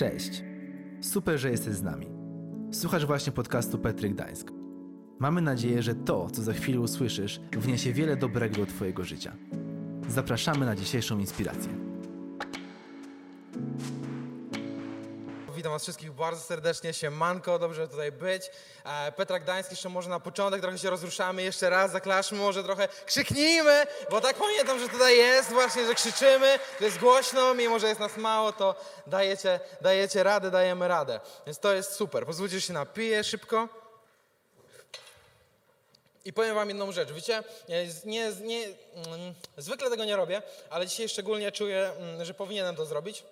Cześć. Super, że jesteś z nami. Słuchasz właśnie podcastu Petry Gdańsk. Mamy nadzieję, że to, co za chwilę usłyszysz, wniesie wiele dobrego do Twojego życia. Zapraszamy na dzisiejszą inspirację. Witam Was wszystkich bardzo serdecznie, siemanko, dobrze tutaj być. E, Petra Gdański, jeszcze może na początek trochę się rozruszamy, jeszcze raz zaklaszmy, może trochę krzyknijmy, bo tak pamiętam, że tutaj jest właśnie, że krzyczymy, że jest głośno, mimo że jest nas mało, to dajecie, dajecie radę, dajemy radę. Więc to jest super. Pozwólcie, że się napiję szybko. I powiem wam jedną rzecz, wiecie, nie, nie, mm, zwykle tego nie robię, ale dzisiaj szczególnie czuję, mm, że powinienem to zrobić.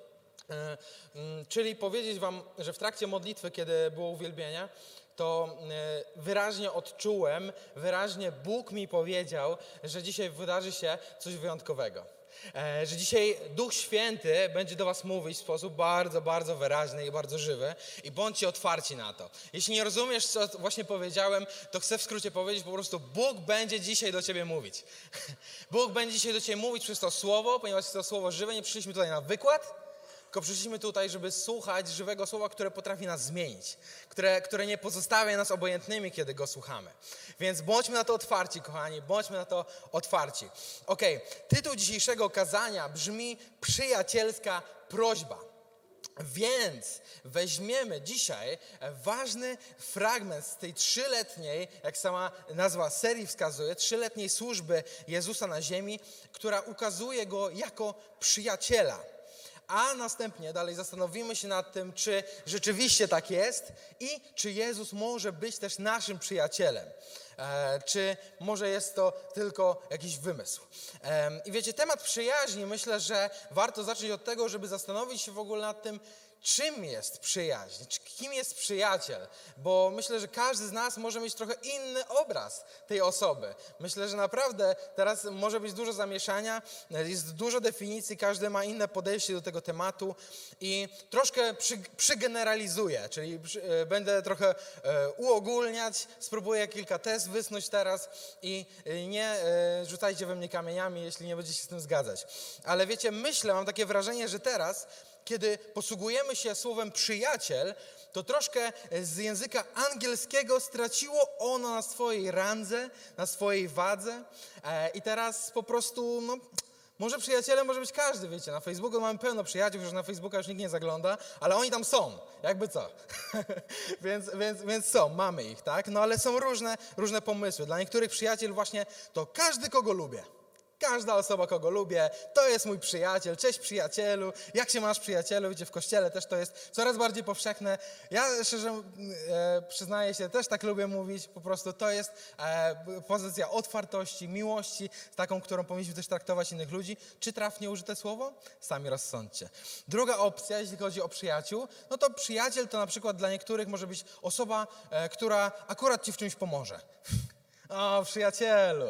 E, mm, Czyli powiedzieć wam, że w trakcie modlitwy, kiedy było uwielbienie, to e, wyraźnie odczułem, wyraźnie Bóg mi powiedział, że dzisiaj wydarzy się coś wyjątkowego. E, Że dzisiaj Duch Święty będzie do Was mówić w sposób bardzo, bardzo wyraźny i bardzo żywy i bądźcie otwarci na to. Jeśli nie rozumiesz, co właśnie powiedziałem, to chcę w skrócie powiedzieć po prostu, Bóg będzie dzisiaj do Ciebie mówić. Bóg będzie dzisiaj do Ciebie mówić przez to słowo, ponieważ jest to słowo żywe, nie przyszliśmy tutaj na wykład, tylko przyszliśmy tutaj, żeby słuchać żywego słowa, które potrafi nas zmienić, które, które nie pozostawia nas obojętnymi, kiedy go słuchamy. Więc bądźmy na to otwarci, kochani, bądźmy na to otwarci. Ok, tytuł dzisiejszego kazania brzmi Przyjacielska prośba. Więc weźmiemy dzisiaj ważny fragment z tej trzyletniej, jak sama nazwa serii wskazuje, trzyletniej służby Jezusa na ziemi, która ukazuje go jako przyjaciela a następnie dalej zastanowimy się nad tym, czy rzeczywiście tak jest i czy Jezus może być też naszym przyjacielem. E, czy może jest to tylko jakiś wymysł. E, I wiecie, temat przyjaźni myślę, że warto zacząć od tego, żeby zastanowić się w ogóle nad tym, czym jest przyjaźń, kim jest przyjaciel, bo myślę, że każdy z nas może mieć trochę inny obraz tej osoby. Myślę, że naprawdę teraz może być dużo zamieszania, jest dużo definicji, każdy ma inne podejście do tego tematu i troszkę przy, przygeneralizuję, czyli e, będę trochę e, uogólniać, spróbuję kilka tez wysnuć teraz i e, nie rzucajcie we mnie kamieniami, jeśli nie będziecie się z tym zgadzać. Ale wiecie, myślę, mam takie wrażenie, że teraz kiedy posługujemy się słowem przyjaciel, to troszkę z języka angielskiego straciło ono na swojej randze, na swojej wadze e, i teraz po prostu, no, może przyjacielem może być każdy, wiecie, na Facebooku mamy pełno przyjaciół, już na Facebooka już nikt nie zagląda, ale oni tam są, jakby co. więc, więc, więc są, mamy ich, tak? No ale są różne, różne pomysły. Dla niektórych przyjaciel właśnie to każdy, kogo lubię. Każda osoba, kogo lubię, to jest mój przyjaciel. Cześć przyjacielu. Jak się masz przyjacielu? Wiecie, w kościele też to jest coraz bardziej powszechne. Ja szczerze e, przyznaję się, też tak lubię mówić. Po prostu to jest e, pozycja otwartości, miłości, taką, którą powinniśmy też traktować innych ludzi. Czy trafnie użyte słowo? Sami rozsądźcie. Druga opcja, jeśli chodzi o przyjaciół, no to przyjaciel to na przykład dla niektórych może być osoba, e, która akurat ci w czymś pomoże. O, przyjacielu.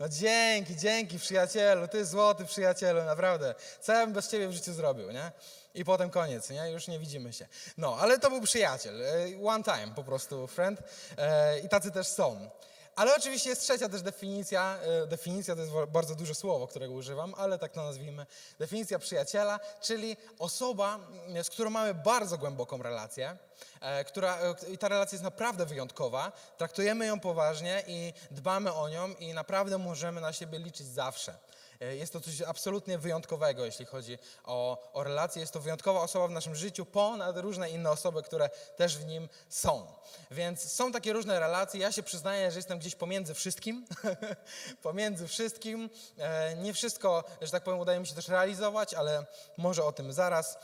No dzięki, dzięki przyjacielu, ty złoty przyjacielu, naprawdę. Co ja bym bez ciebie w życiu zrobił, nie? I potem koniec, nie? Już nie widzimy się. No, ale to był przyjaciel. e, One time po prostu, friend. E, I tacy też są. Ale oczywiście jest trzecia też definicja. e, Definicja to jest bardzo duże słowo, którego używam, ale tak to nazwijmy. Definicja przyjaciela, czyli osoba, m, z którą mamy bardzo głęboką relację, e, która, e, i ta relacja jest naprawdę wyjątkowa. Traktujemy ją poważnie i dbamy o nią i naprawdę możemy na siebie liczyć zawsze. E, Jest to coś absolutnie wyjątkowego, jeśli chodzi o, o relacje. Jest to wyjątkowa osoba w naszym życiu, ponad różne inne osoby, które też w nim są. Więc są takie różne relacje. Ja się przyznaję, że jestem gdzieś pomiędzy wszystkim. pomiędzy wszystkim. E, Nie wszystko, że tak powiem, udaje mi się też realizować, ale może o tym zaraz.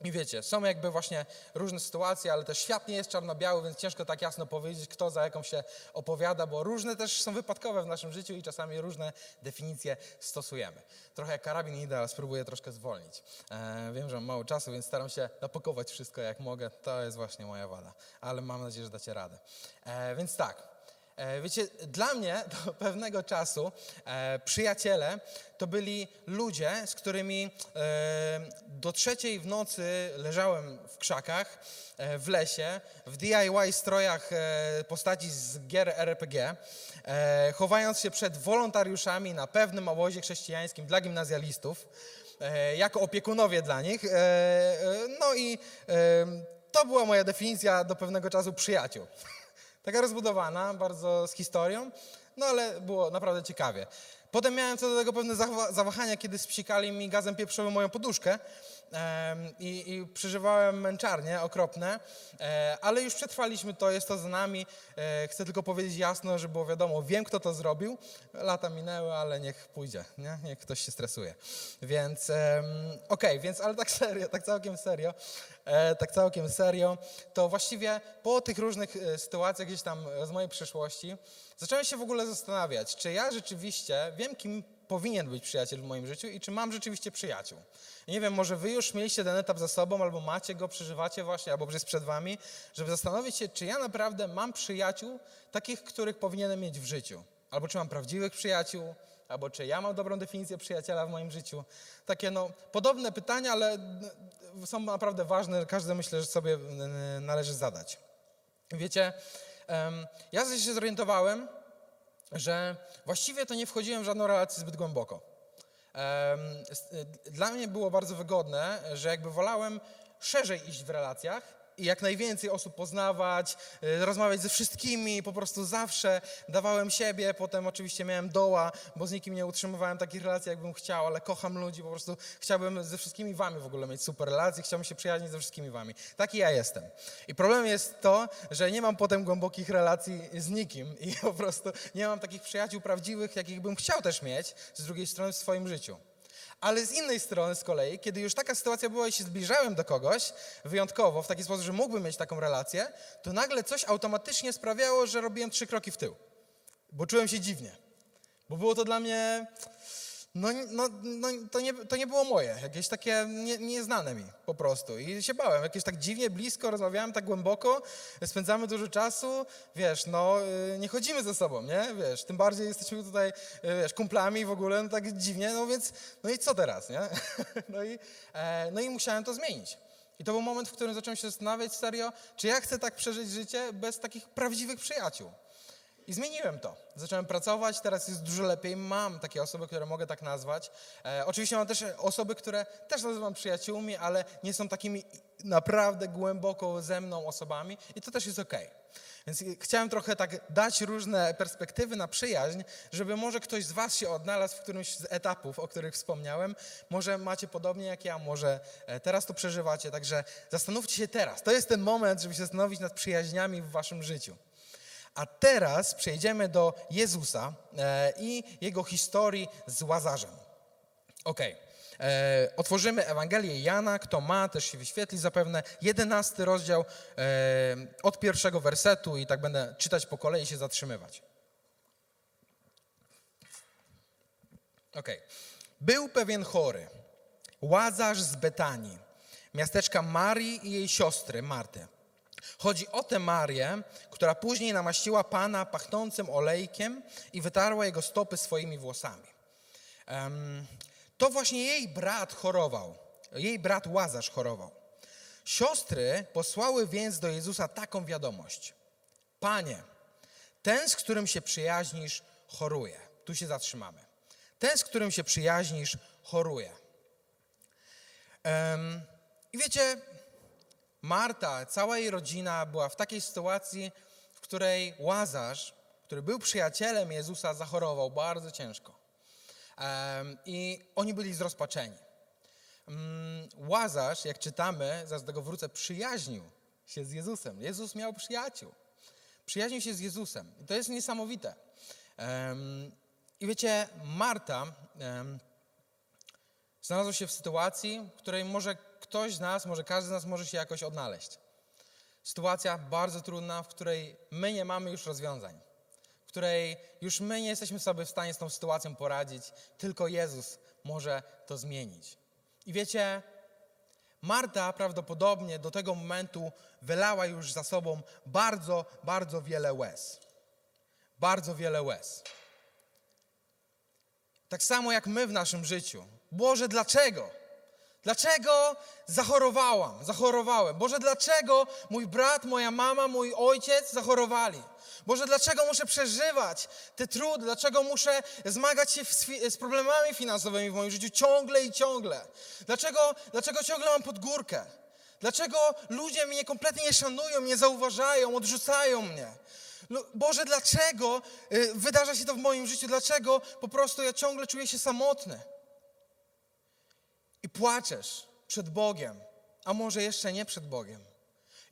I wiecie, są jakby właśnie różne sytuacje, ale też świat nie jest czarno-biały, więc ciężko tak jasno powiedzieć, kto za jaką się opowiada, bo różne też są wypadkowe w naszym życiu i czasami różne definicje stosujemy. Trochę jak karabin idę, ale spróbuję troszkę zwolnić. E, wiem, że mam mało czasu, więc staram się napakować wszystko jak mogę. To jest właśnie moja wada, ale mam nadzieję, że dacie radę. E, więc tak, Wiecie, dla mnie do pewnego czasu e, przyjaciele to byli ludzie, z którymi e, do trzeciej w nocy leżałem w krzakach, e, w lesie, w DIY strojach e, postaci z gier RPG, e, chowając się przed wolontariuszami na pewnym obozie chrześcijańskim dla gimnazjalistów. e, jako opiekunowie dla nich. E, e, no i e, to była moja definicja do pewnego czasu przyjaciół. Taka rozbudowana, bardzo z historią, no ale było naprawdę ciekawie. Potem miałem co do tego pewne zawa- zawahania, kiedy spsikali mi gazem pieprzowym moją poduszkę i, i przeżywałem męczarnie okropne, e, ale już przetrwaliśmy to, jest to za nami. E, chcę tylko powiedzieć jasno, że było wiadomo, wiem kto to zrobił. Lata minęły, ale niech pójdzie, nie? niech ktoś się stresuje. Więc okej, więc ale tak serio, tak całkiem serio, e, tak całkiem serio, to właściwie po tych różnych sytuacjach gdzieś tam z mojej przeszłości zacząłem się w ogóle zastanawiać, czy ja rzeczywiście wiem, kim powinien być przyjaciel w moim życiu i czy mam rzeczywiście przyjaciół. Nie wiem, może wy już mieliście ten etap za sobą, albo macie go, przeżywacie właśnie, albo jest przed wami, żeby zastanowić się, czy ja naprawdę mam przyjaciół, takich, których powinienem mieć w życiu. Albo czy mam prawdziwych przyjaciół, albo czy ja mam dobrą definicję przyjaciela w moim życiu. Takie no, podobne pytania, ale n- są naprawdę ważne, każde myślę, że sobie n- należy zadać. Wiecie, ja się zorientowałem, że właściwie to nie wchodziłem w żadną relację zbyt głęboko. Y, Dla mnie było bardzo wygodne, że jakby wolałem szerzej iść w relacjach i jak najwięcej osób poznawać, y, rozmawiać ze wszystkimi, po prostu zawsze dawałem siebie, potem oczywiście miałem doła, bo z nikim nie utrzymywałem takich relacji, jakbym chciał, ale kocham ludzi, po prostu chciałbym ze wszystkimi wami w ogóle mieć super relacje, chciałbym się przyjaźnić ze wszystkimi wami. Taki ja jestem. I problem jest to, że nie mam potem głębokich relacji z nikim i po prostu nie mam takich przyjaciół prawdziwych, jakich bym chciał też mieć z drugiej strony w swoim życiu. Ale z innej strony z kolei, kiedy już taka sytuacja była i się zbliżałem do kogoś wyjątkowo, w taki sposób, że mógłbym mieć taką relację, to nagle coś automatycznie sprawiało, że robiłem trzy kroki w tył. Bo czułem się dziwnie. Bo było to dla mnie, no, no, no to, nie, to nie było moje, jakieś takie nie, nieznane mi po prostu. I się bałem, jakieś tak dziwnie blisko, rozmawiałem tak głęboko, spędzamy dużo czasu, wiesz, no y, nie chodzimy ze sobą, nie, wiesz, tym bardziej jesteśmy tutaj, y, wiesz, kumplami w ogóle, no tak dziwnie, no więc, no i co teraz, nie? No i, e, no i musiałem to zmienić. I to był moment, w którym zacząłem się zastanawiać serio, czy ja chcę tak przeżyć życie bez takich prawdziwych przyjaciół. I zmieniłem to. Zacząłem pracować, teraz jest dużo lepiej. Mam takie osoby, które mogę tak nazwać. E, oczywiście mam też osoby, które też nazywam przyjaciółmi, ale nie są takimi naprawdę głęboko ze mną osobami i to też jest okej. Więc chciałem trochę tak dać różne perspektywy na przyjaźń, żeby może ktoś z Was się odnalazł w którymś z etapów, o których wspomniałem. Może macie podobnie jak ja, może e, teraz to przeżywacie. Także zastanówcie się teraz. To jest ten moment, żeby się zastanowić nad przyjaźniami w Waszym życiu. A teraz przejdziemy do Jezusa e, i jego historii z Łazarzem. Okej. E, Otworzymy Ewangelię Jana, kto ma, też się wyświetli zapewne, jedenasty rozdział e, od pierwszego wersetu i tak będę czytać po kolei się zatrzymywać. Okej. Był pewien chory, Łazarz z Betanii, miasteczka Marii i jej siostry Marty. Chodzi o tę Marię, która później namaściła Pana pachnącym olejkiem i wytarła jego stopy swoimi włosami. To właśnie jej brat chorował. Jej brat Łazarz chorował. Siostry posłały więc do Jezusa taką wiadomość. Panie, ten, z którym się przyjaźnisz, choruje. Tu się zatrzymamy. Ten, z którym się przyjaźnisz, choruje. I wiecie, Marta, cała jej rodzina była w takiej sytuacji, w której Łazarz, który był przyjacielem Jezusa, zachorował bardzo ciężko. I oni byli zrozpaczeni. Mm, Łazarz, jak czytamy, zaraz do tego wrócę, przyjaźnił się z Jezusem. Jezus miał przyjaciół. Przyjaźnił się z Jezusem. I to jest niesamowite. I wiecie, Marta em, znalazła się w sytuacji, w której może ktoś z nas, może każdy z nas może się jakoś odnaleźć. Sytuacja bardzo trudna, w której my nie mamy już rozwiązań, w której już my nie jesteśmy sobie w stanie z tą sytuacją poradzić, tylko Jezus może to zmienić. I wiecie, Marta prawdopodobnie do tego momentu wylała już za sobą bardzo, bardzo wiele łez. Bardzo wiele łez. Tak samo jak my w naszym życiu. Boże, dlaczego? Dlaczego zachorowałam, zachorowałem? Boże, dlaczego mój brat, moja mama, mój ojciec zachorowali? Boże, dlaczego muszę przeżywać te trudy? Dlaczego muszę zmagać się z, problemami finansowymi w moim życiu ciągle i ciągle? Dlaczego, dlaczego ciągle mam pod górkę? Dlaczego ludzie mnie kompletnie nie szanują, nie zauważają, odrzucają mnie? Boże, dlaczego y, wydarza się to w moim życiu? Dlaczego po prostu ja ciągle czuję się samotny? I płaczesz przed Bogiem, a może jeszcze nie przed Bogiem.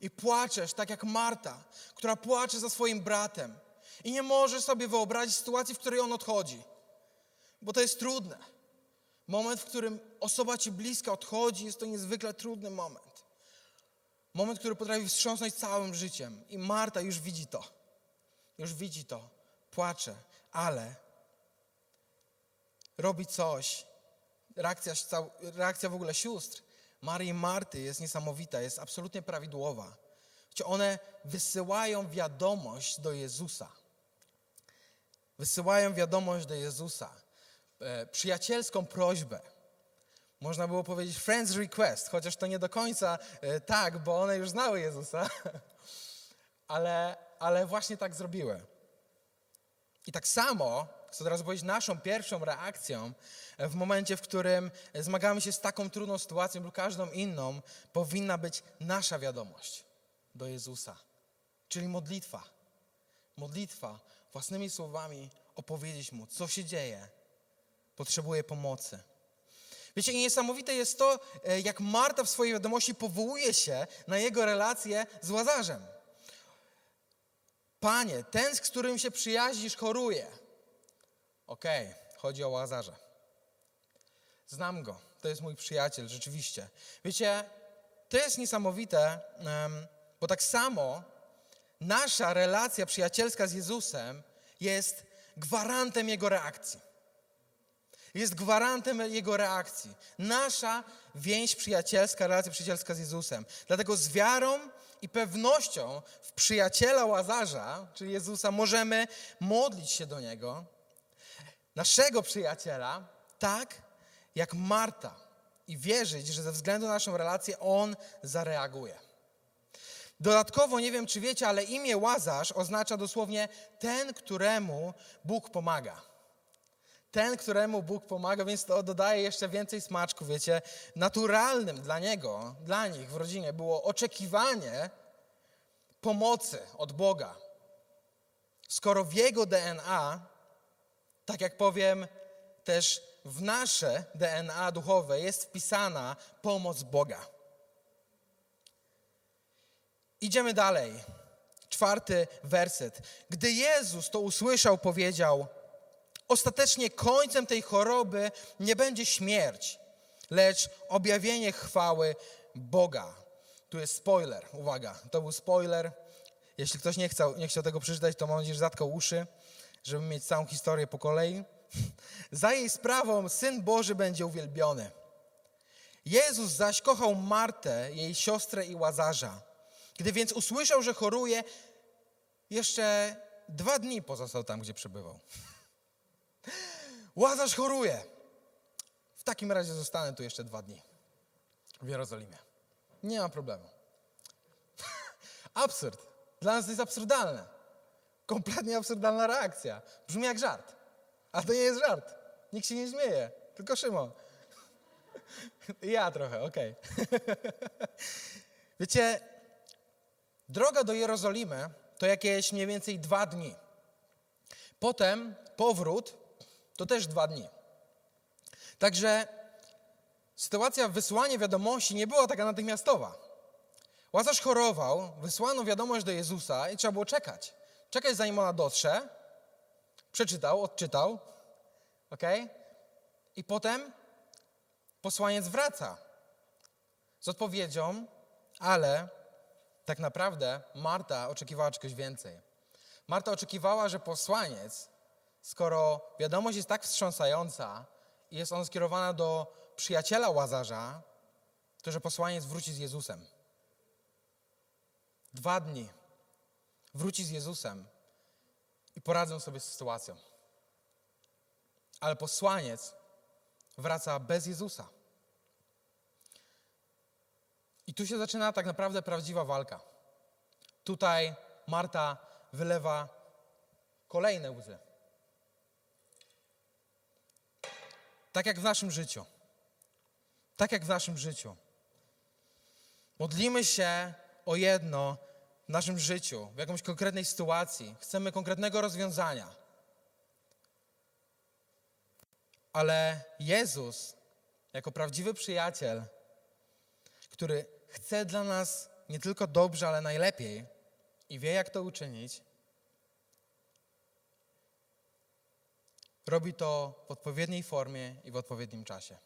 I płaczesz tak jak Marta, która płacze za swoim bratem. I nie możesz sobie wyobrazić sytuacji, w której on odchodzi. Bo to jest trudne. Moment, w którym osoba ci bliska odchodzi, jest to niezwykle trudny moment. Moment, który potrafi wstrząsnąć całym życiem. I Marta już widzi to. Już widzi to. Płacze, ale robi coś. Reakcja, reakcja w ogóle sióstr, Marii i Marty jest niesamowita, jest absolutnie prawidłowa. Wiecie, One wysyłają wiadomość do Jezusa. Wysyłają wiadomość do Jezusa. E, przyjacielską prośbę. Można było powiedzieć friend's request, chociaż to nie do końca e, tak, bo one już znały Jezusa. ale, ale właśnie tak zrobiły. I tak samo, chcę teraz powiedzieć, naszą pierwszą reakcją w momencie, w którym zmagamy się z taką trudną sytuacją lub każdą inną, powinna być nasza wiadomość do Jezusa, czyli modlitwa. Modlitwa, własnymi słowami opowiedzieć Mu, co się dzieje, potrzebuję pomocy. Wiecie, niesamowite jest to, e, jak Marta w swojej wiadomości powołuje się na jego relację z Łazarzem. Panie, ten, z którym się przyjaźnisz, choruje. Okej, chodzi o Łazarza. Znam go, to jest mój przyjaciel, rzeczywiście. Wiecie, to jest niesamowite, bo tak samo nasza relacja przyjacielska z Jezusem jest gwarantem Jego reakcji. Jest gwarantem Jego reakcji. Nasza więź przyjacielska, relacja przyjacielska z Jezusem. Dlatego z wiarą i pewnością w przyjaciela Łazarza, czyli Jezusa, możemy modlić się do Niego, naszego przyjaciela, tak jak Marta i wierzyć, że ze względu na naszą relację On zareaguje. Dodatkowo, nie wiem czy wiecie, ale imię Łazarz oznacza dosłownie ten, któremu Bóg pomaga. Ten, któremu Bóg pomaga, więc to dodaje jeszcze więcej smaczku, wiecie. Naturalnym dla niego, dla nich w rodzinie było oczekiwanie pomocy od Boga. Skoro w jego DNA, tak jak powiem, też w nasze DNA duchowe jest wpisana pomoc Boga. Idziemy dalej. Czwarty werset. Gdy Jezus to usłyszał, powiedział: Ostatecznie końcem tej choroby nie będzie śmierć, lecz objawienie chwały Boga. Tu jest spoiler, uwaga, to był spoiler. Jeśli ktoś nie chciał, nie chciał tego przeczytać, to mam nadzieję, że zatkał uszy, żeby mieć całą historię po kolei. Za jej sprawą Syn Boży będzie uwielbiony. Jezus zaś kochał Martę, jej siostrę i Łazarza. Gdy więc usłyszał, że choruje, jeszcze dwa dni pozostał tam, gdzie przebywał. Łazarz choruje. W takim razie zostanę tu jeszcze dwa dni w Jerozolimie. Nie ma problemu. Absurd. Dla nas to jest absurdalne. Kompletnie absurdalna reakcja. Brzmi jak żart. A to nie jest żart. Nikt się nie śmieje. Tylko Szymon. Ja trochę, okej. Wiecie, droga do Jerozolimy to jakieś mniej więcej dwa dni. Potem powrót to też dwa dni. Także sytuacja wysłania wiadomości nie była taka natychmiastowa. Łazarz chorował, wysłano wiadomość do Jezusa i trzeba było czekać. Czekać zanim ona dotrze. Przeczytał, odczytał. ok? I potem posłaniec wraca z odpowiedzią, ale tak naprawdę Marta oczekiwała czegoś więcej. Marta oczekiwała, że posłaniec, skoro wiadomość jest tak wstrząsająca i jest ona skierowana do przyjaciela Łazarza, to że posłaniec wróci z Jezusem. Dwa dni wróci z Jezusem i poradzą sobie z sytuacją. Ale posłaniec wraca bez Jezusa. I tu się zaczyna tak naprawdę prawdziwa walka. Tutaj Marta wylewa kolejne łzy. Tak jak w naszym życiu. Tak jak w naszym życiu. Modlimy się o jedno w naszym życiu, w jakąś konkretnej sytuacji. Chcemy konkretnego rozwiązania. Ale Jezus, jako prawdziwy przyjaciel, który chce dla nas nie tylko dobrze, ale najlepiej i wie, jak to uczynić, robi to w odpowiedniej formie i w odpowiednim czasie.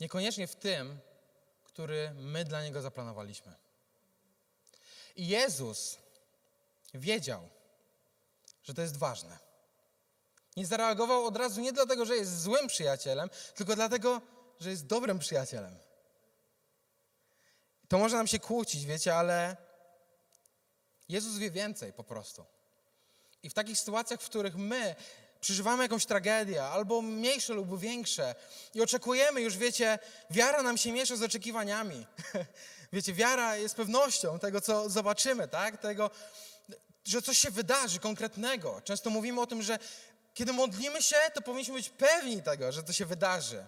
Niekoniecznie w tym, który my dla niego zaplanowaliśmy. I Jezus wiedział, że to jest ważne. Nie zareagował od razu nie dlatego, że jest złym przyjacielem, tylko dlatego, że jest dobrym przyjacielem. To może nam się kłócić, wiecie, ale Jezus wie więcej po prostu. I w takich sytuacjach, w których my przeżywamy jakąś tragedię, albo mniejsze lub większe, i oczekujemy już, wiecie, wiara nam się miesza z oczekiwaniami. wiecie, wiara jest pewnością tego, co zobaczymy, tak? Tego, że coś się wydarzy konkretnego. Często mówimy o tym, że kiedy modlimy się, to powinniśmy być pewni tego, że to się wydarzy.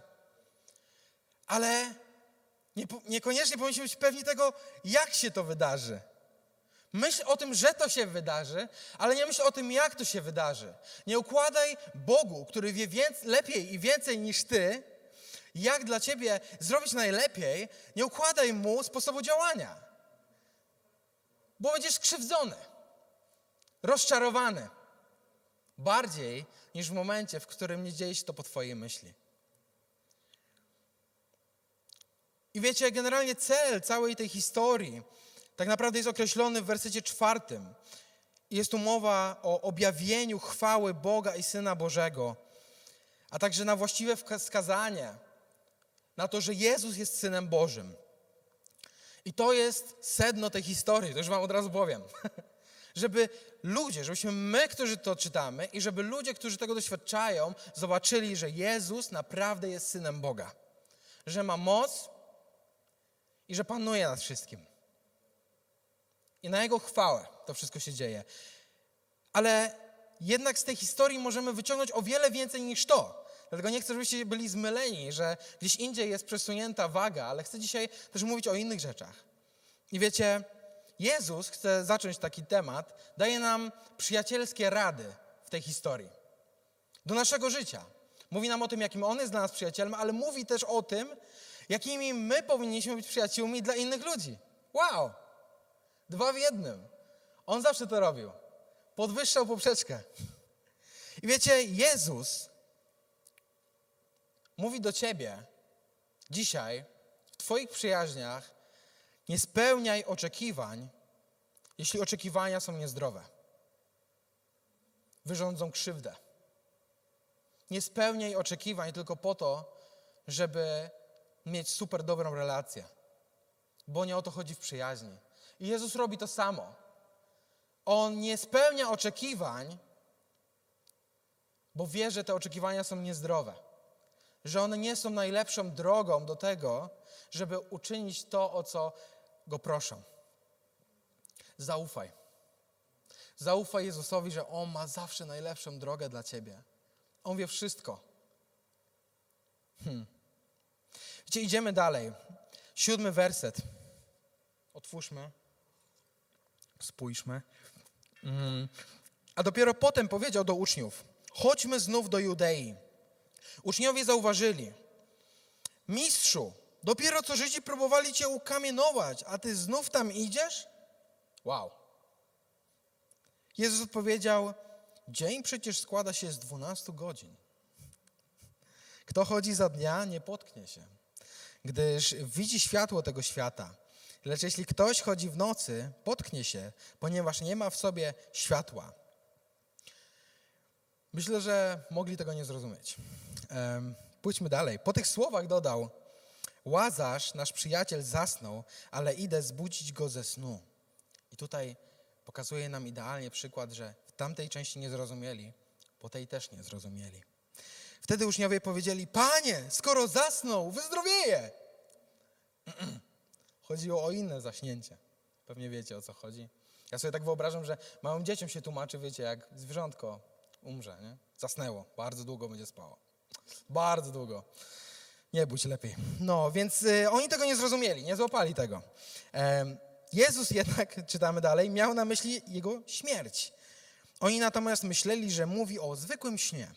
Ale nie, niekoniecznie powinniśmy być pewni tego, jak się to wydarzy. Myśl o tym, że to się wydarzy, ale nie myśl o tym, jak to się wydarzy. Nie układaj Bogu, który wie więcej, lepiej i więcej niż ty, jak dla ciebie zrobić najlepiej, nie układaj mu sposobu działania. Bo będziesz skrzywdzony, rozczarowany. Bardziej niż w momencie, w którym nie dzieje się to po twojej myśli. I wiecie, generalnie cel całej tej historii tak naprawdę jest określony w wersecie czwartym. Jest tu mowa o objawieniu chwały Boga i Syna Bożego, a także na właściwe wskazanie na to, że Jezus jest Synem Bożym. I to jest sedno tej historii, to już Wam od razu powiem. żeby ludzie, żebyśmy my, którzy to czytamy i żeby ludzie, którzy tego doświadczają, zobaczyli, że Jezus naprawdę jest Synem Boga. Że ma moc i że panuje nad wszystkim. I na Jego chwałę to wszystko się dzieje. Ale jednak z tej historii możemy wyciągnąć o wiele więcej niż to. Dlatego nie chcę, żebyście byli zmyleni, że gdzieś indziej jest przesunięta waga, ale chcę dzisiaj też mówić o innych rzeczach. I wiecie, Jezus, chce zacząć taki temat, daje nam przyjacielskie rady w tej historii. Do naszego życia. Mówi nam o tym, jakim On jest dla nas przyjacielem, ale mówi też o tym, jakimi my powinniśmy być przyjaciółmi dla innych ludzi. Wow! Dwa w jednym. On zawsze to robił. Podwyższał poprzeczkę. I wiecie, Jezus mówi do ciebie dzisiaj w Twoich przyjaźniach nie spełniaj oczekiwań, jeśli oczekiwania są niezdrowe. Wyrządzą krzywdę. Nie spełniaj oczekiwań tylko po to, żeby mieć super dobrą relację. Bo nie o to chodzi w przyjaźni. I Jezus robi to samo. On nie spełnia oczekiwań, bo wie, że te oczekiwania są niezdrowe. Że one nie są najlepszą drogą do tego, żeby uczynić to, o co go proszą. Zaufaj. Zaufaj Jezusowi, że On ma zawsze najlepszą drogę dla ciebie. On wie wszystko. Hmm. Wiecie, idziemy dalej. Siódmy werset. Otwórzmy. Spójrzmy. Mm. A dopiero potem powiedział do uczniów: Chodźmy znów do Judei. Uczniowie zauważyli: Mistrzu, dopiero co Żydzi próbowali cię ukamienować, a ty znów tam idziesz? Wow. Jezus odpowiedział: Dzień przecież składa się z dwunastu godzin. Kto chodzi za dnia, nie potknie się, gdyż widzi światło tego świata. Lecz jeśli ktoś chodzi w nocy, potknie się, ponieważ nie ma w sobie światła. Myślę, że mogli tego nie zrozumieć. Um, pójdźmy dalej. Po tych słowach dodał: Łazarz, nasz przyjaciel, zasnął, ale idę zbudzić go ze snu. I tutaj pokazuje nam idealnie przykład, że w tamtej części nie zrozumieli, po tej też nie zrozumieli. Wtedy uczniowie powiedzieli: Panie, skoro zasnął, wyzdrowieje. Chodziło o inne zaśnięcie. Pewnie wiecie o co chodzi. Ja sobie tak wyobrażam, że małym dzieciom się tłumaczy, wiecie, jak zwierzątko umrze, nie? Zasnęło, bardzo długo będzie spało. Bardzo długo. Nie się lepiej. No, więc y, oni tego nie zrozumieli, nie złapali tego. Em, Jezus jednak, czytamy dalej, miał na myśli jego śmierć. Oni natomiast myśleli, że mówi o zwykłym śnie.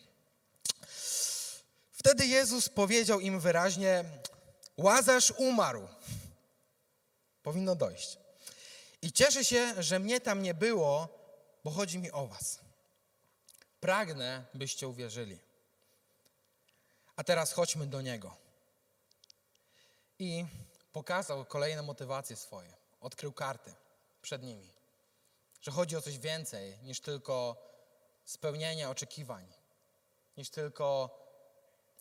Wtedy Jezus powiedział im wyraźnie: Łazarz umarł. Powinno dojść. I cieszę się, że mnie tam nie było, bo chodzi mi o Was. Pragnę, byście uwierzyli. A teraz chodźmy do Niego. I pokazał kolejne motywacje swoje. Odkrył karty przed nimi. Że chodzi o coś więcej niż tylko spełnienie oczekiwań, niż tylko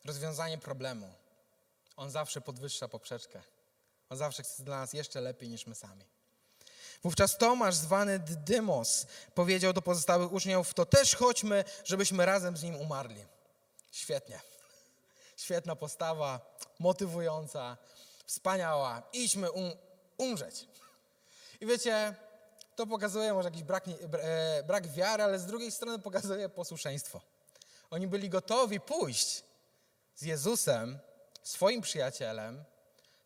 rozwiązanie problemu. On zawsze podwyższa poprzeczkę. On zawsze chce dla nas jeszcze lepiej niż my sami. Wówczas Tomasz, zwany Dydymos, powiedział do pozostałych uczniów, to też chodźmy, żebyśmy razem z nim umarli. Świetnie. Świetna postawa, motywująca, wspaniała. Idźmy um, umrzeć. I wiecie, to pokazuje może jakiś brak, e, brak wiary, ale z drugiej strony pokazuje posłuszeństwo. Oni byli gotowi pójść z Jezusem, swoim przyjacielem,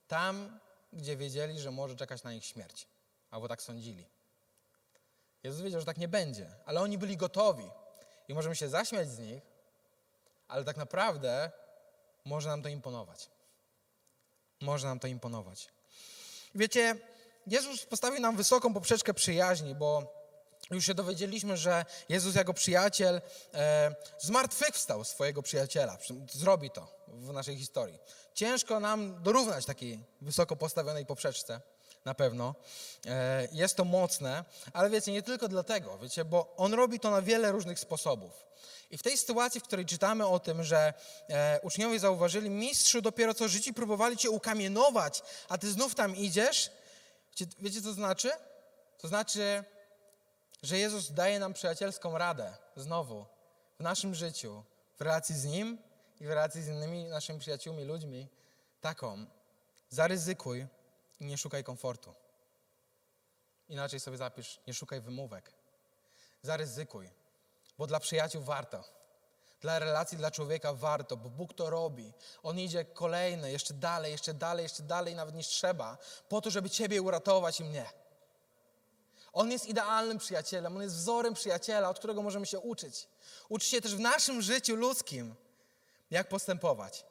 tam, gdzie wiedzieli, że może czekać na nich śmierć. Albo tak sądzili. Jezus wiedział, że tak nie będzie, ale oni byli gotowi. I możemy się zaśmiać z nich, ale tak naprawdę może nam to imponować. Może nam to imponować. Wiecie, Jezus postawił nam wysoką poprzeczkę przyjaźni, bo już się dowiedzieliśmy, że Jezus jako przyjaciel e, zmartwychwstał swojego przyjaciela. Przy- Zrobi to w naszej historii. Ciężko nam dorównać takiej wysoko postawionej poprzeczce, na pewno. E, jest to mocne, ale wiecie, nie tylko dlatego, wiecie, bo On robi to na wiele różnych sposobów. I w tej sytuacji, w której czytamy o tym, że e, uczniowie zauważyli, mistrzu, dopiero co życi próbowali cię ukamienować, a ty znów tam idziesz, wiecie, wiecie co to znaczy? To znaczy, że Jezus daje nam przyjacielską radę znowu w naszym życiu, w relacji z Nim i w relacji z innymi naszymi przyjaciółmi, ludźmi, taką: zaryzykuj i nie szukaj komfortu. Inaczej sobie zapisz: nie szukaj wymówek. Zaryzykuj, bo dla przyjaciół warto. Dla relacji, dla człowieka warto, bo Bóg to robi. On idzie kolejny, jeszcze dalej, jeszcze dalej, jeszcze dalej, nawet niż trzeba, po to, żeby Ciebie uratować i mnie. On jest idealnym przyjacielem, on jest wzorem przyjaciela, od którego możemy się uczyć. Uczyć się też w naszym życiu ludzkim, jak postępować.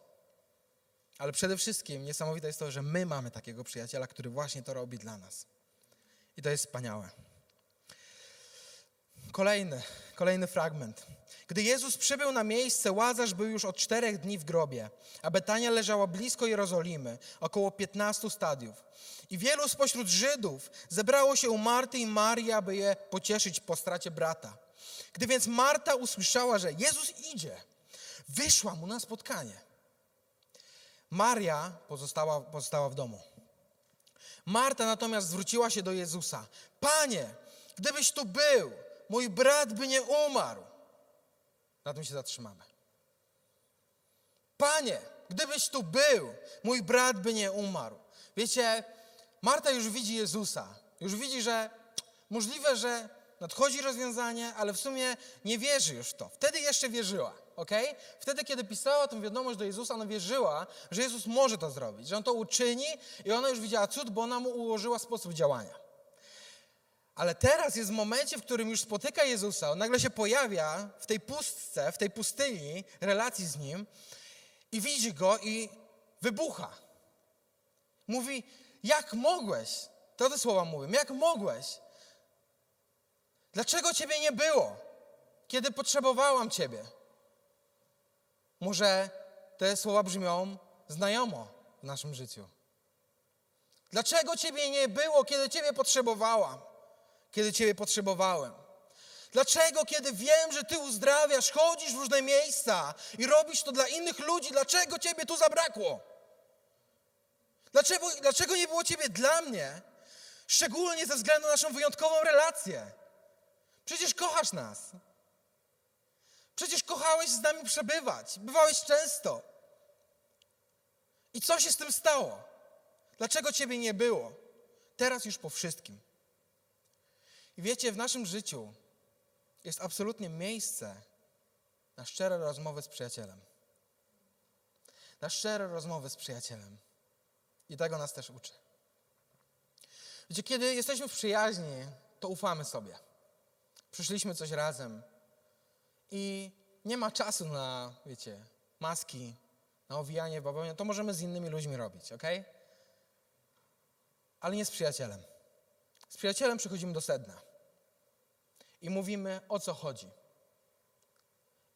Ale przede wszystkim niesamowite jest to, że my mamy takiego przyjaciela, który właśnie to robi dla nas. I to jest wspaniałe. Kolejny, kolejny fragment. Gdy Jezus przybył na miejsce, Łazarz był już od czterech dni w grobie, a Betania leżała blisko Jerozolimy, około 15 stadiów. I wielu spośród Żydów zebrało się u Marty i Marii, aby je pocieszyć po stracie brata. Gdy więc Marta usłyszała, że Jezus idzie, wyszła mu na spotkanie. Maria pozostała, pozostała w domu. Marta natomiast zwróciła się do Jezusa. Panie, gdybyś tu był, mój brat by nie umarł. Na tym się zatrzymamy. Panie, gdybyś tu był, mój brat by nie umarł. Wiecie, Marta już widzi Jezusa. Już widzi, że możliwe, że nadchodzi rozwiązanie, ale w sumie nie wierzy już w to. Wtedy jeszcze wierzyła, ok? Wtedy, kiedy pisała tę wiadomość do Jezusa, ona wierzyła, że Jezus może to zrobić, że On to uczyni i ona już widziała cud, bo ona mu ułożyła sposób działania. Ale teraz jest w momencie, w którym już spotyka Jezusa, on nagle się pojawia w tej pustce, w tej pustyni relacji z Nim i widzi Go i wybucha. Mówi, jak mogłeś? To te słowa mówią, jak mogłeś? Dlaczego Ciebie nie było, kiedy potrzebowałam Ciebie? Może te słowa brzmią znajomo w naszym życiu. Dlaczego Ciebie nie było, kiedy Ciebie potrzebowałam? Kiedy Ciebie potrzebowałem? Dlaczego, kiedy wiem, że Ty uzdrawiasz, chodzisz w różne miejsca i robisz to dla innych ludzi, dlaczego Ciebie tu zabrakło? Dlaczego, dlaczego nie było Ciebie dla mnie? Szczególnie ze względu na naszą wyjątkową relację. Przecież kochasz nas. Przecież kochałeś z nami przebywać. Bywałeś często. I co się z tym stało? Dlaczego Ciebie nie było? Teraz już po wszystkim. I wiecie, w naszym życiu jest absolutnie miejsce na szczere rozmowy z przyjacielem. Na szczere rozmowy z przyjacielem. I tego nas też uczy. Wiecie, kiedy jesteśmy w przyjaźni, to ufamy sobie. Przeszliśmy coś razem i nie ma czasu na, wiecie, maski, na owijanie w bawełnę. To możemy z innymi ludźmi robić, ok? Ale nie z przyjacielem. Z przyjacielem przychodzimy do sedna i mówimy, o co chodzi.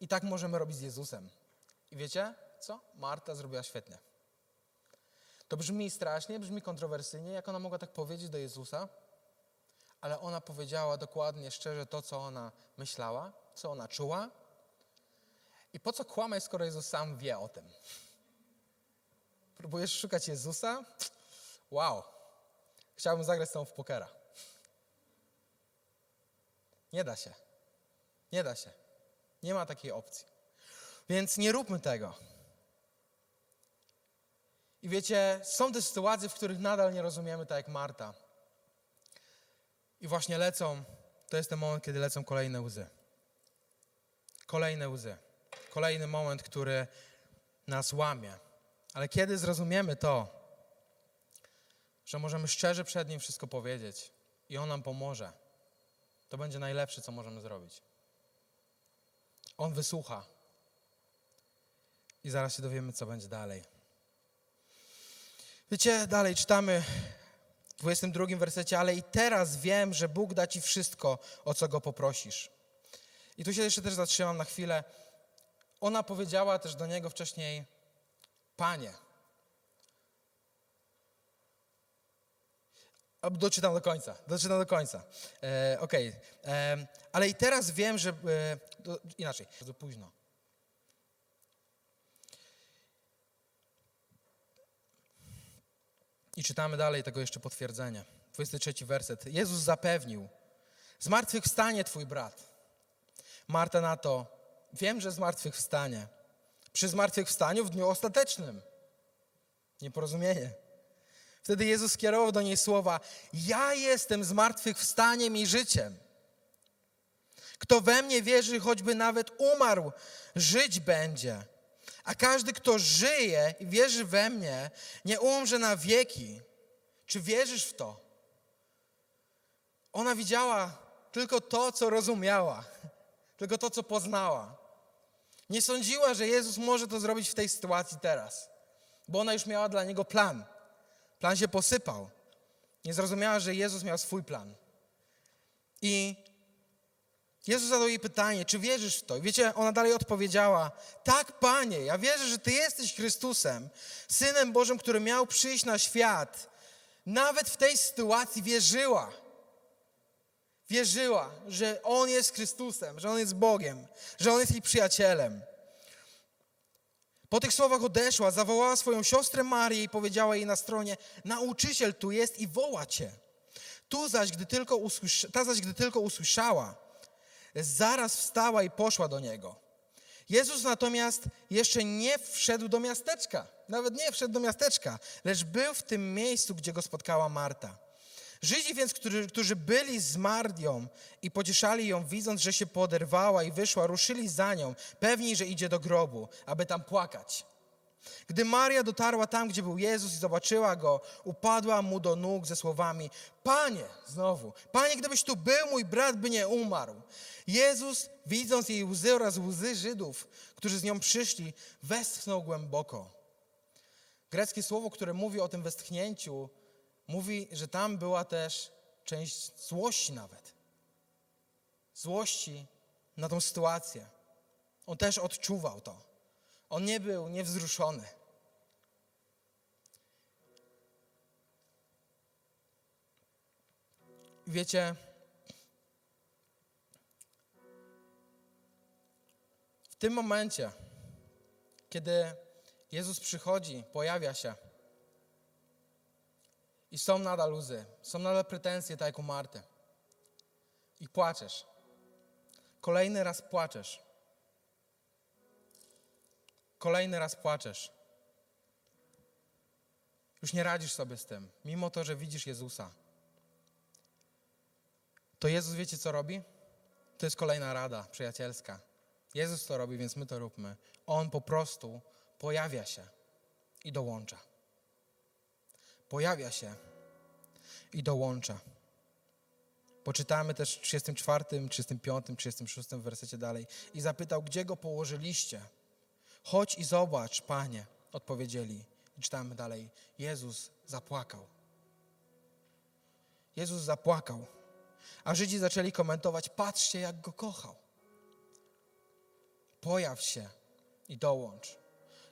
I tak możemy robić z Jezusem. I wiecie co? Marta zrobiła świetnie. To brzmi strasznie, brzmi kontrowersyjnie, jak ona mogła tak powiedzieć do Jezusa, ale ona powiedziała dokładnie, szczerze to, co ona myślała, co ona czuła. I po co kłamać, skoro Jezus sam wie o tym? Próbujesz szukać Jezusa? Wow. Chciałbym zagrać z tą w pokera. Nie da się. Nie da się. Nie ma takiej opcji. Więc nie róbmy tego. I wiecie, są te sytuacje, w których nadal nie rozumiemy, tak jak Marta. I właśnie lecą, to jest ten moment, kiedy lecą kolejne łzy. Kolejne łzy. Kolejny moment, który nas łamie. Ale kiedy zrozumiemy to, że możemy szczerze przed Nim wszystko powiedzieć i On nam pomoże, to będzie najlepsze, co możemy zrobić. On wysłucha. I zaraz się dowiemy, co będzie dalej. Wiecie, dalej czytamy w 22 wersecie, ale i teraz wiem, że Bóg da ci wszystko, o co go poprosisz. I tu się jeszcze też zatrzymam na chwilę. Ona powiedziała też do niego wcześniej, Panie. Doczytam do końca, doczytam do końca. E, Okej, E, ale i teraz wiem, że. E, do, inaczej, bardzo późno. I czytamy dalej tego jeszcze potwierdzenie. 23 werset. Jezus zapewnił: Zmartwychwstanie twój brat. Marta na to: Wiem, że zmartwychwstanie. Przy zmartwychwstaniu w dniu ostatecznym. Nieporozumienie. Wtedy Jezus skierował do niej słowa: Ja jestem zmartwychwstaniem i życiem. Kto we mnie wierzy, choćby nawet umarł, żyć będzie. A każdy, kto żyje i wierzy we mnie, nie umrze na wieki. Czy wierzysz w to? Ona widziała tylko to, co rozumiała, tylko to, co poznała. Nie sądziła, że Jezus może to zrobić w tej sytuacji teraz, bo ona już miała dla niego plan. Plan się posypał. Nie zrozumiała, że Jezus miał swój plan. I Jezus zadał jej pytanie, czy wierzysz w to? I wiecie, ona dalej odpowiedziała, tak Panie, ja wierzę, że Ty jesteś Chrystusem, Synem Bożym, który miał przyjść na świat. Nawet w tej sytuacji wierzyła. Wierzyła, że On jest Chrystusem, że On jest Bogiem, że On jest jej przyjacielem. Po tych słowach odeszła, zawołała swoją siostrę Marię i powiedziała jej na stronie, nauczyciel tu jest i woła cię. Tu zaś, gdy tylko usłysza, ta zaś, gdy tylko usłyszała, zaraz wstała i poszła do niego. Jezus natomiast jeszcze nie wszedł do miasteczka, nawet nie wszedł do miasteczka, lecz był w tym miejscu, gdzie go spotkała Marta. Żydzi więc, którzy, którzy byli z Mardią i pocieszali ją, widząc, że się poderwała i wyszła, ruszyli za nią, pewni, że idzie do grobu, aby tam płakać. Gdy Maria dotarła tam, gdzie był Jezus i zobaczyła go, upadła mu do nóg ze słowami: Panie, znowu, Panie, gdybyś tu był, mój brat by nie umarł. Jezus, widząc jej łzy oraz łzy Żydów, którzy z nią przyszli, westchnął głęboko. Greckie słowo, które mówi o tym westchnięciu, mówi, że tam była też część złości nawet. Złości na tą sytuację. On też odczuwał to. On nie był niewzruszony. Wiecie, w tym momencie, kiedy Jezus przychodzi, pojawia się i są nadal łzy, są nadal pretensje, tak jak u Marty, i płaczesz. Kolejny raz płaczesz. Kolejny raz płaczesz. Już nie radzisz sobie z tym, mimo to, że widzisz Jezusa. To Jezus wiecie, co robi? To jest kolejna rada przyjacielska. Jezus to robi, więc my to róbmy. On po prostu pojawia się i dołącza. Pojawia się i dołącza. Poczytamy też w 34, 35, 36 wersecie dalej. I zapytał, gdzie go położyliście? Chodź i zobacz, panie, odpowiedzieli. I czytamy dalej. Jezus zapłakał. Jezus zapłakał. A Żydzi zaczęli komentować: Patrzcie, jak go kochał. Pojaw się i dołącz.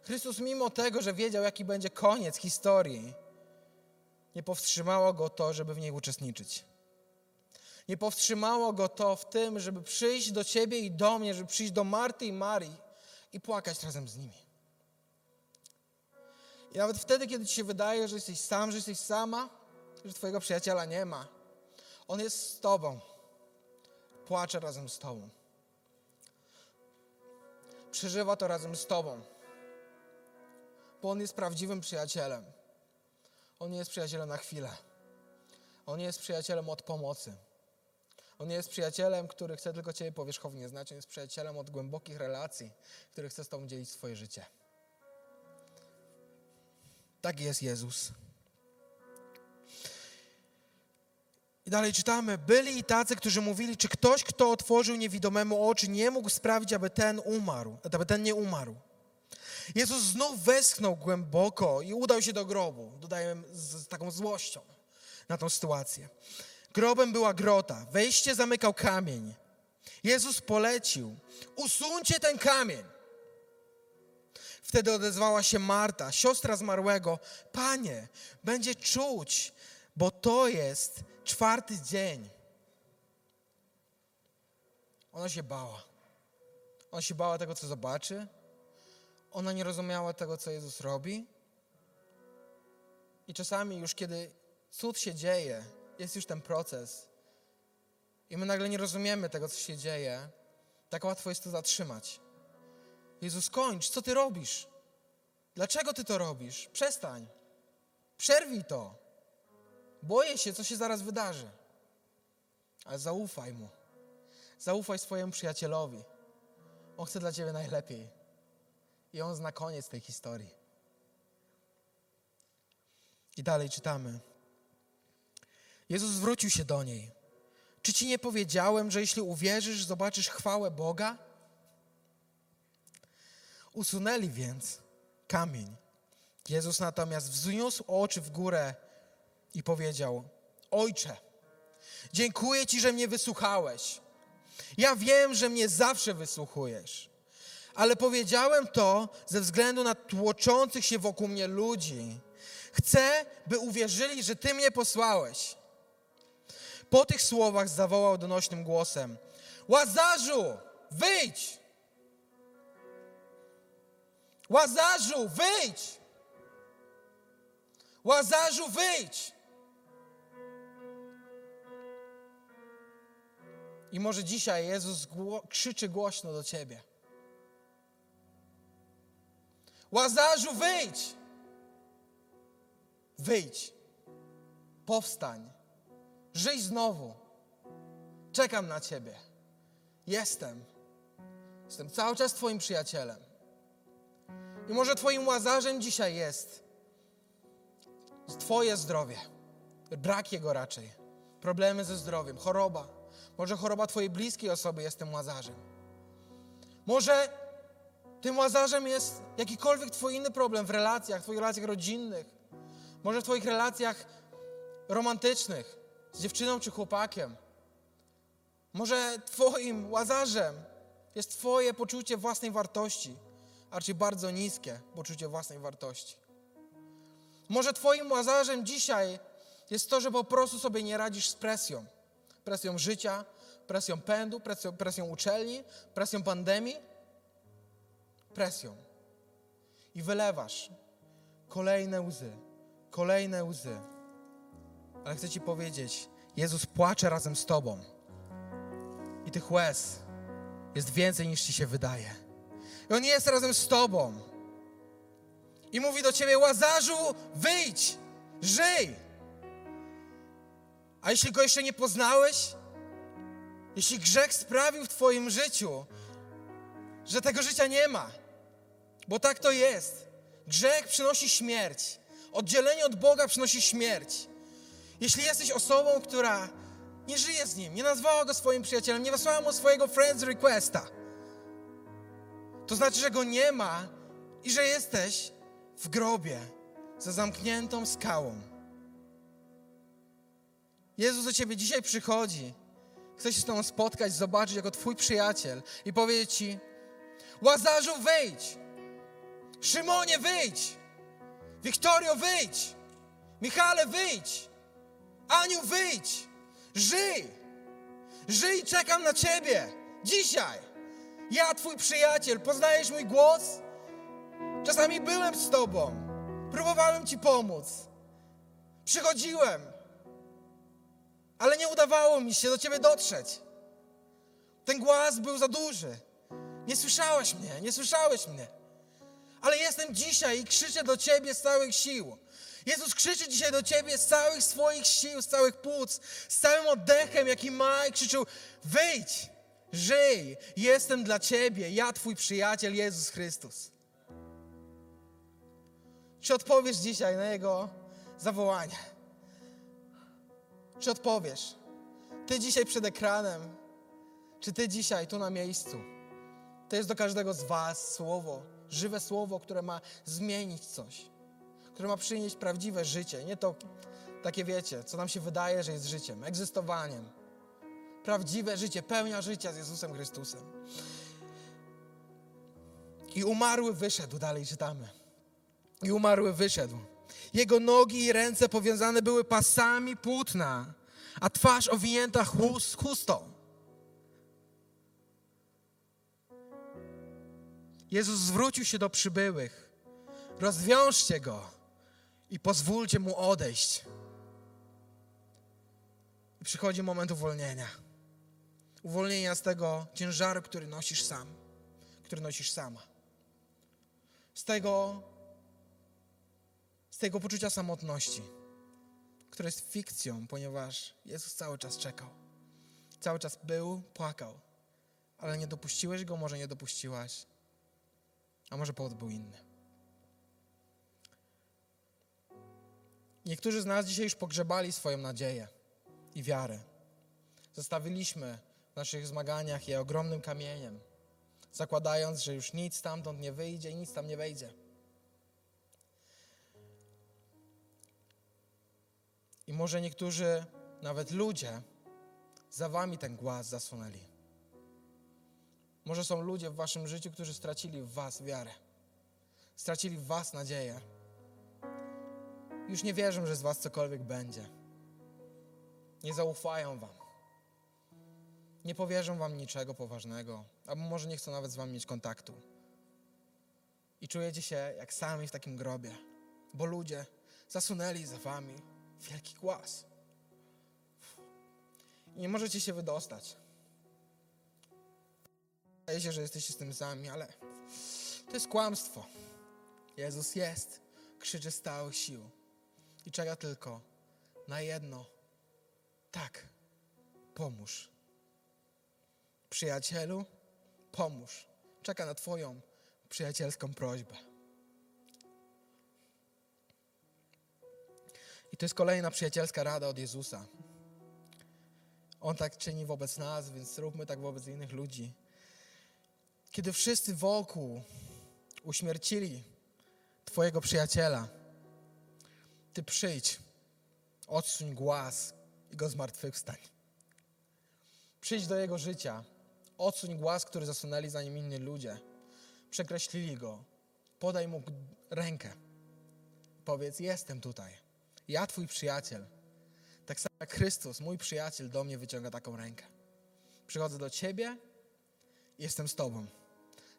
Chrystus, mimo tego, że wiedział, jaki będzie koniec historii, nie powstrzymało go to, żeby w niej uczestniczyć. Nie powstrzymało go to w tym, żeby przyjść do ciebie i do mnie, żeby przyjść do Marty i Marii i płakać razem z nimi. I nawet wtedy, kiedy ci się wydaje, że jesteś sam, że jesteś sama, że twojego przyjaciela nie ma, on jest z tobą. Płacze razem z tobą. Przeżywa to razem z tobą. Bo on jest prawdziwym przyjacielem. On nie jest przyjacielem na chwilę. On jest przyjacielem od pomocy. On nie jest przyjacielem, który chce tylko Ciebie powierzchownie znać. On jest przyjacielem od głębokich relacji, który chce z Tobą dzielić swoje życie. Tak jest Jezus. I dalej czytamy. Byli i tacy, którzy mówili, czy ktoś, kto otworzył niewidomemu oczy, nie mógł sprawić, aby ten umarł, aby ten nie umarł. Jezus znów westchnął głęboko i udał się do grobu. Dodaję z, z taką złością na tą sytuację. Grobem była grota, wejście zamykał kamień. Jezus polecił: Usuńcie ten kamień. Wtedy odezwała się Marta, siostra zmarłego: Panie, będzie czuć, bo to jest czwarty dzień. Ona się bała. Ona się bała tego, co zobaczy. Ona nie rozumiała tego, co Jezus robi. I czasami już kiedy cud się dzieje, jest już ten proces i my nagle nie rozumiemy tego, co się dzieje, tak łatwo jest to zatrzymać. Jezus, kończ, co ty robisz? Dlaczego ty to robisz? Przestań. Przerwij to. Boję się, co się zaraz wydarzy. Ale zaufaj mu. Zaufaj swojemu przyjacielowi. On chce dla ciebie najlepiej. I on zna koniec tej historii. I dalej czytamy. Jezus zwrócił się do niej. Czy ci nie powiedziałem, że jeśli uwierzysz, zobaczysz chwałę Boga? Usunęli więc kamień. Jezus natomiast wzniósł oczy w górę i powiedział: Ojcze, dziękuję Ci, że mnie wysłuchałeś. Ja wiem, że mnie zawsze wysłuchujesz, ale powiedziałem to ze względu na tłoczących się wokół mnie ludzi. Chcę, by uwierzyli, że Ty mnie posłałeś. Po tych słowach zawołał donośnym głosem: Łazarzu, wyjdź! Łazarzu, wyjdź! Łazarzu, wyjdź! I może dzisiaj Jezus gło krzyczy głośno do ciebie. Łazarzu, wyjdź! Wyjdź. Powstań. Żyj znowu. Czekam na Ciebie. Jestem. Jestem cały czas Twoim przyjacielem. I może Twoim łazarzem dzisiaj jest Twoje zdrowie. Brak jego raczej. Problemy ze zdrowiem, choroba. Może choroba Twojej bliskiej osoby jest tym łazarzem. Może tym łazarzem jest jakikolwiek Twój inny problem w relacjach, w Twoich relacjach rodzinnych. Może w Twoich relacjach romantycznych z dziewczyną czy chłopakiem. Może Twoim łazarzem jest Twoje poczucie własnej wartości, a raczej bardzo niskie poczucie własnej wartości. Może Twoim łazarzem dzisiaj jest to, że po prostu sobie nie radzisz z presją. Presją życia, presją pędu, presją, presją uczelni, presją pandemii. Presją. I wylewasz kolejne łzy, kolejne łzy ale chcę Ci powiedzieć, Jezus płacze razem z Tobą. I tych łez jest więcej niż Ci się wydaje. I On jest razem z Tobą. I mówi do ciebie, Łazarzu, wyjdź, żyj. A jeśli go jeszcze nie poznałeś, jeśli grzech sprawił w twoim życiu, że tego życia nie ma, bo tak to jest. Grzech przynosi śmierć. Oddzielenie od Boga przynosi śmierć. Jeśli jesteś osobą, która nie żyje z nim, nie nazwała go swoim przyjacielem, nie wysłała mu swojego friends requesta, to znaczy, że go nie ma i że jesteś w grobie za zamkniętą skałą. Jezus do ciebie dzisiaj przychodzi. Chce się z tobą spotkać, zobaczyć jako twój przyjaciel i powiedzieć ci: Łazarzu, wyjdź! Szymonie, wyjdź! Wiktorio, wyjdź! Michale, wyjdź! Aniu, wyjdź! Żyj! Żyj, czekam na ciebie! Dzisiaj! Ja, twój przyjaciel, poznajesz mój głos? Czasami byłem z tobą, próbowałem ci pomóc, przychodziłem, ale nie udawało mi się do ciebie dotrzeć. Ten głaz był za duży. Nie słyszałeś mnie, nie słyszałeś mnie. Ale jestem dzisiaj i krzyczę do ciebie z całych sił. Jezus krzyczy dzisiaj do ciebie z całych swoich sił, z całych płuc, z całym oddechem, jaki ma i krzyczył: Wyjdź, żyj, jestem dla ciebie, ja twój przyjaciel Jezus Chrystus. Czy odpowiesz dzisiaj na Jego zawołanie? Czy odpowiesz? Ty dzisiaj przed ekranem, czy ty dzisiaj tu na miejscu? To jest do każdego z Was słowo, żywe słowo, które ma zmienić coś, które ma przynieść prawdziwe życie. Nie to takie wiecie, co nam się wydaje, że jest życiem, egzystowaniem. Prawdziwe życie, pełnia życia z Jezusem Chrystusem. I umarły wyszedł, dalej czytamy. I umarły wyszedł. Jego nogi i ręce powiązane były pasami płótna, a twarz owinięta chust, chustą. Jezus zwrócił się do przybyłych. Rozwiążcie go i pozwólcie mu odejść. I przychodzi moment uwolnienia. Uwolnienia z tego ciężaru, który nosisz sam, który nosisz sama. Z tego, z tego poczucia samotności, które jest fikcją, ponieważ Jezus cały czas czekał. Cały czas był, płakał, ale nie dopuściłeś go, może nie dopuściłaś, a może powód był inny. Niektórzy z nas dzisiaj już pogrzebali swoją nadzieję i wiarę. Zostawiliśmy w naszych zmaganiach je ogromnym kamieniem, zakładając, że już nic stamtąd nie wyjdzie i nic tam nie wejdzie. I może niektórzy, nawet ludzie, za wami ten głaz zasunęli. Może są ludzie w waszym życiu, którzy stracili w was wiarę, stracili w was nadzieję. Już nie wierzą, że z was cokolwiek będzie. Nie zaufają wam. Nie powierzą wam niczego poważnego, albo może nie chcą nawet z wami mieć kontaktu. I czujecie się jak sami w takim grobie, bo ludzie zasunęli za wami wielki głaz. I nie możecie się wydostać. Wydaje się, że jesteście z tym sami, ale to jest kłamstwo. Jezus jest, krzyczy z całych sił i czeka tylko na jedno. Tak, pomóż. Przyjacielu, pomóż. Czeka na Twoją przyjacielską prośbę. I to jest kolejna przyjacielska rada od Jezusa. On tak czyni wobec nas, więc róbmy tak wobec innych ludzi. Kiedy wszyscy wokół uśmiercili Twojego przyjaciela, Ty przyjdź, odsuń głaz i go zmartwychwstań. Przyjdź do jego życia, odsuń głaz, który zasunęli za nim inni ludzie. Przekreślili go. Podaj mu rękę. Powiedz: Jestem tutaj. Ja, Twój przyjaciel. Tak samo jak Chrystus, mój przyjaciel, do mnie wyciąga taką rękę. Przychodzę do Ciebie jestem z Tobą.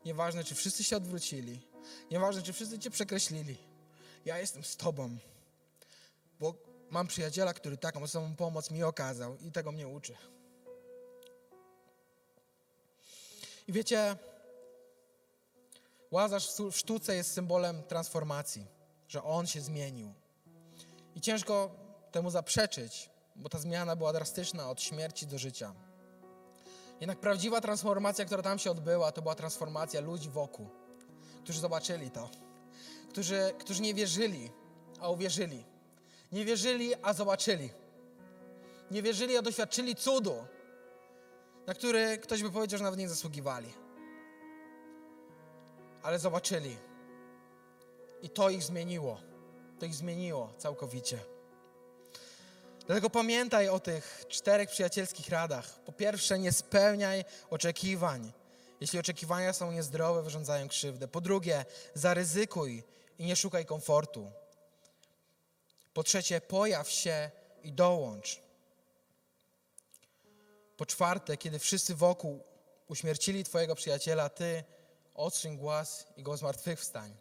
Nieważne, czy wszyscy się odwrócili, nieważne, czy wszyscy Cię przekreślili. Ja jestem z Tobą, bo mam przyjaciela, który taką samą pomoc mi okazał i tego mnie uczy. I wiecie, Łazarz w sztuce jest symbolem transformacji, że on się zmienił. I ciężko temu zaprzeczyć, bo ta zmiana była drastyczna od śmierci do życia. Jednak prawdziwa transformacja, która tam się odbyła, to była transformacja ludzi wokół, którzy zobaczyli to, którzy, którzy nie wierzyli, a uwierzyli. Nie wierzyli, a zobaczyli. Nie wierzyli, a doświadczyli cudu, na który ktoś by powiedział, że nawet nie zasługiwali. Ale zobaczyli. I to ich zmieniło. To ich zmieniło całkowicie. Dlatego pamiętaj o tych czterech przyjacielskich radach. Po pierwsze, nie spełniaj oczekiwań. Jeśli oczekiwania są niezdrowe, wyrządzają krzywdę. Po drugie, zaryzykuj i nie szukaj komfortu. Po trzecie, pojaw się i dołącz. Po czwarte, kiedy wszyscy wokół uśmiercili Twojego przyjaciela, Ty otrzyń głaz i go zmartwychwstań.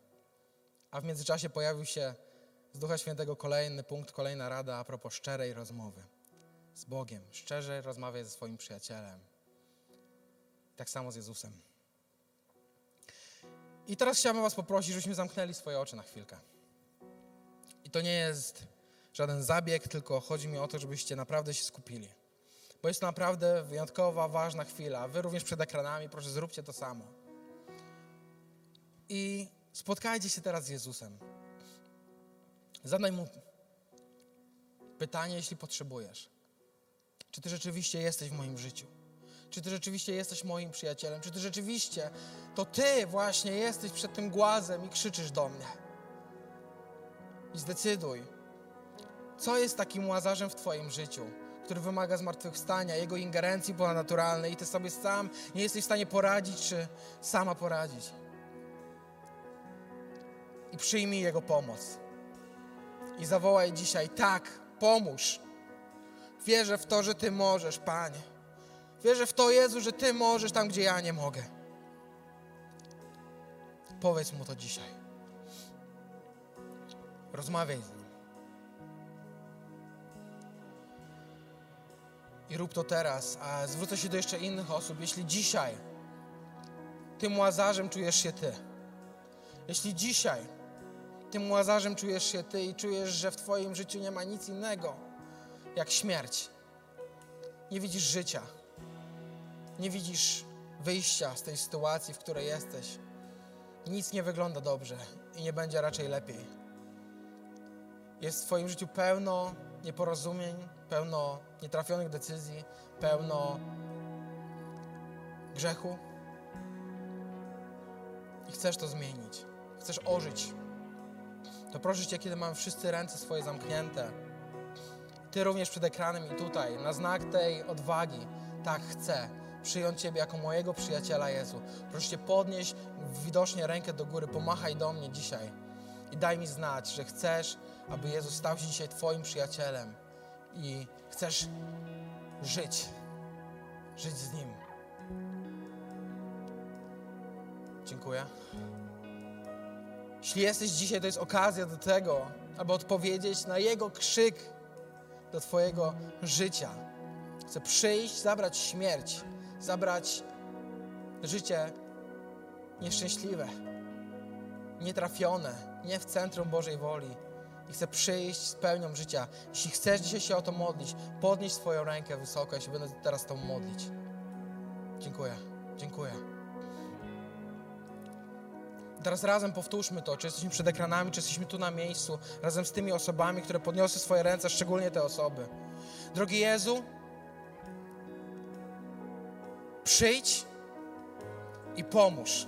A w międzyczasie pojawił się z Ducha Świętego kolejny punkt, kolejna rada a propos szczerej rozmowy z Bogiem. Szczerze rozmawiaj ze swoim przyjacielem. Tak samo z Jezusem. I teraz chciałbym Was poprosić, żebyśmy zamknęli swoje oczy na chwilkę. To nie jest żaden zabieg, tylko chodzi mi o to, żebyście naprawdę się skupili. Bo jest to naprawdę wyjątkowa, ważna chwila. Wy również przed ekranami, proszę, zróbcie to samo. I spotkajcie się teraz z Jezusem. Zadaj mu pytanie, jeśli potrzebujesz. Czy ty rzeczywiście jesteś w moim życiu? Czy ty rzeczywiście jesteś moim przyjacielem? Czy ty rzeczywiście to ty właśnie jesteś przed tym głazem i krzyczysz do mnie? Zdecyduj, co jest takim łazarzem w twoim życiu, który wymaga zmartwychwstania, jego ingerencji ponadnaturalnej i ty sobie sam nie jesteś w stanie poradzić, czy sama poradzić. I przyjmij jego pomoc i zawołaj dzisiaj: Tak, pomóż. Wierzę w to, że Ty możesz, Panie. Wierzę w to, Jezu, że Ty możesz tam, gdzie ja nie mogę. Powiedz mu to dzisiaj. Rozmawiaj z nim. I rób to teraz, a zwrócę się do jeszcze innych osób. Jeśli dzisiaj tym łazarzem czujesz się Ty, jeśli dzisiaj tym łazarzem czujesz się Ty i czujesz, że w Twoim życiu nie ma nic innego jak śmierć. Nie widzisz życia. Nie widzisz wyjścia z tej sytuacji, w której jesteś. Nic nie wygląda dobrze i nie będzie raczej lepiej. Jest w Twoim życiu pełno nieporozumień, pełno nietrafionych decyzji, pełno grzechu. I chcesz to zmienić. Chcesz ożyć to proszę Cię, kiedy mamy wszyscy ręce swoje zamknięte, Ty również przed ekranem i tutaj, na znak tej odwagi, tak chcę przyjąć Ciebie jako mojego przyjaciela Jezu. Proszę Cię podnieść widocznie rękę do góry, pomachaj do mnie dzisiaj i daj mi znać, że chcesz, aby Jezus stał się dzisiaj Twoim przyjacielem i chcesz żyć, żyć z Nim. Dziękuję. Jeśli jesteś dzisiaj, to jest okazja do tego, aby odpowiedzieć na Jego krzyk do Twojego życia. Chcę przyjść, zabrać śmierć, zabrać życie nieszczęśliwe, nietrafione, nie w centrum Bożej woli. I chcę przyjść z pełnią życia. Jeśli chcesz dzisiaj się o to modlić, podnieś swoją rękę wysoko, ja się będę teraz tą modlić. Dziękuję, dziękuję. Teraz razem powtórzmy to, czy jesteśmy przed ekranami, czy jesteśmy tu na miejscu, razem z tymi osobami, które podniosły swoje ręce, szczególnie te osoby. Drogi Jezu, przyjdź i pomóż.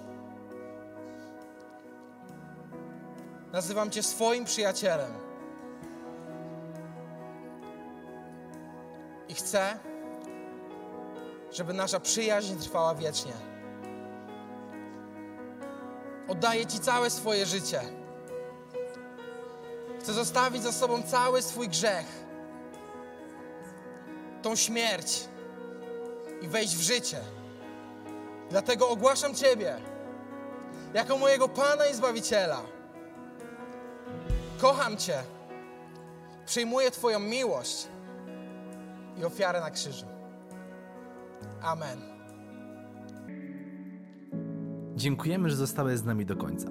Nazywam Cię swoim przyjacielem. I chcę, żeby nasza przyjaźń trwała wiecznie. Oddaję Ci całe swoje życie. Chcę zostawić za sobą cały swój grzech, tą śmierć i wejść w życie. Dlatego ogłaszam Ciebie jako mojego Pana i Zbawiciela. Kocham Cię, przyjmuję Twoją miłość i ofiarę na krzyżu. Amen. Dziękujemy, że zostałeś z nami do końca.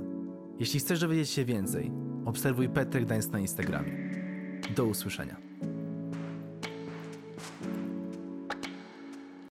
Jeśli chcesz dowiedzieć się więcej, obserwuj Petry Gdańsk na Instagramie. Do usłyszenia.